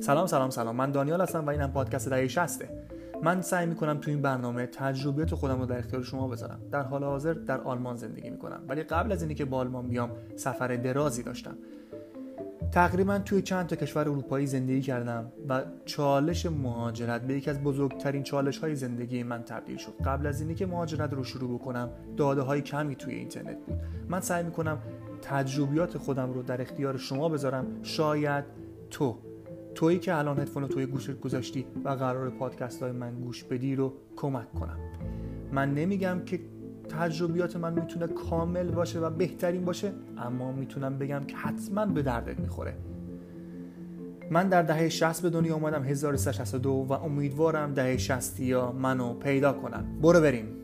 سلام سلام سلام. من دانیال هستم و اینم پادکست دهه 60 من سعی می‌کنم تو این برنامه تجربیات خودم رو در اختیار شما بذارم. در حال حاضر در آلمان زندگی می‌کنم. ولی قبل از اینی که با آلمان بیام سفر درازی داشتم. تقریبا توی چند تا کشور اروپایی زندگی کردم و چالش مهاجرت به یکی از بزرگترین چالش های زندگی من تبدیل شد. قبل از اینی که مهاجرت رو شروع بکنم داده های کمی توی اینترنت بود. من سعی می‌کنم تجربیات خودم رو در اختیار شما بذارم. شاید تو. تویی که الان هدفون توی گوشت گذاشتی و قرار پادکست های من گوش بدی رو کمک کنم. من نمیگم که تجربیات من می‌تونه کامل باشه و بهترین باشه اما می‌تونم بگم که حتما به دردت می‌خوره. من در دهه 60 به دنیا آمدم 1362 و امیدوارم دهه 60 یا منو پیدا کنم برو بریم.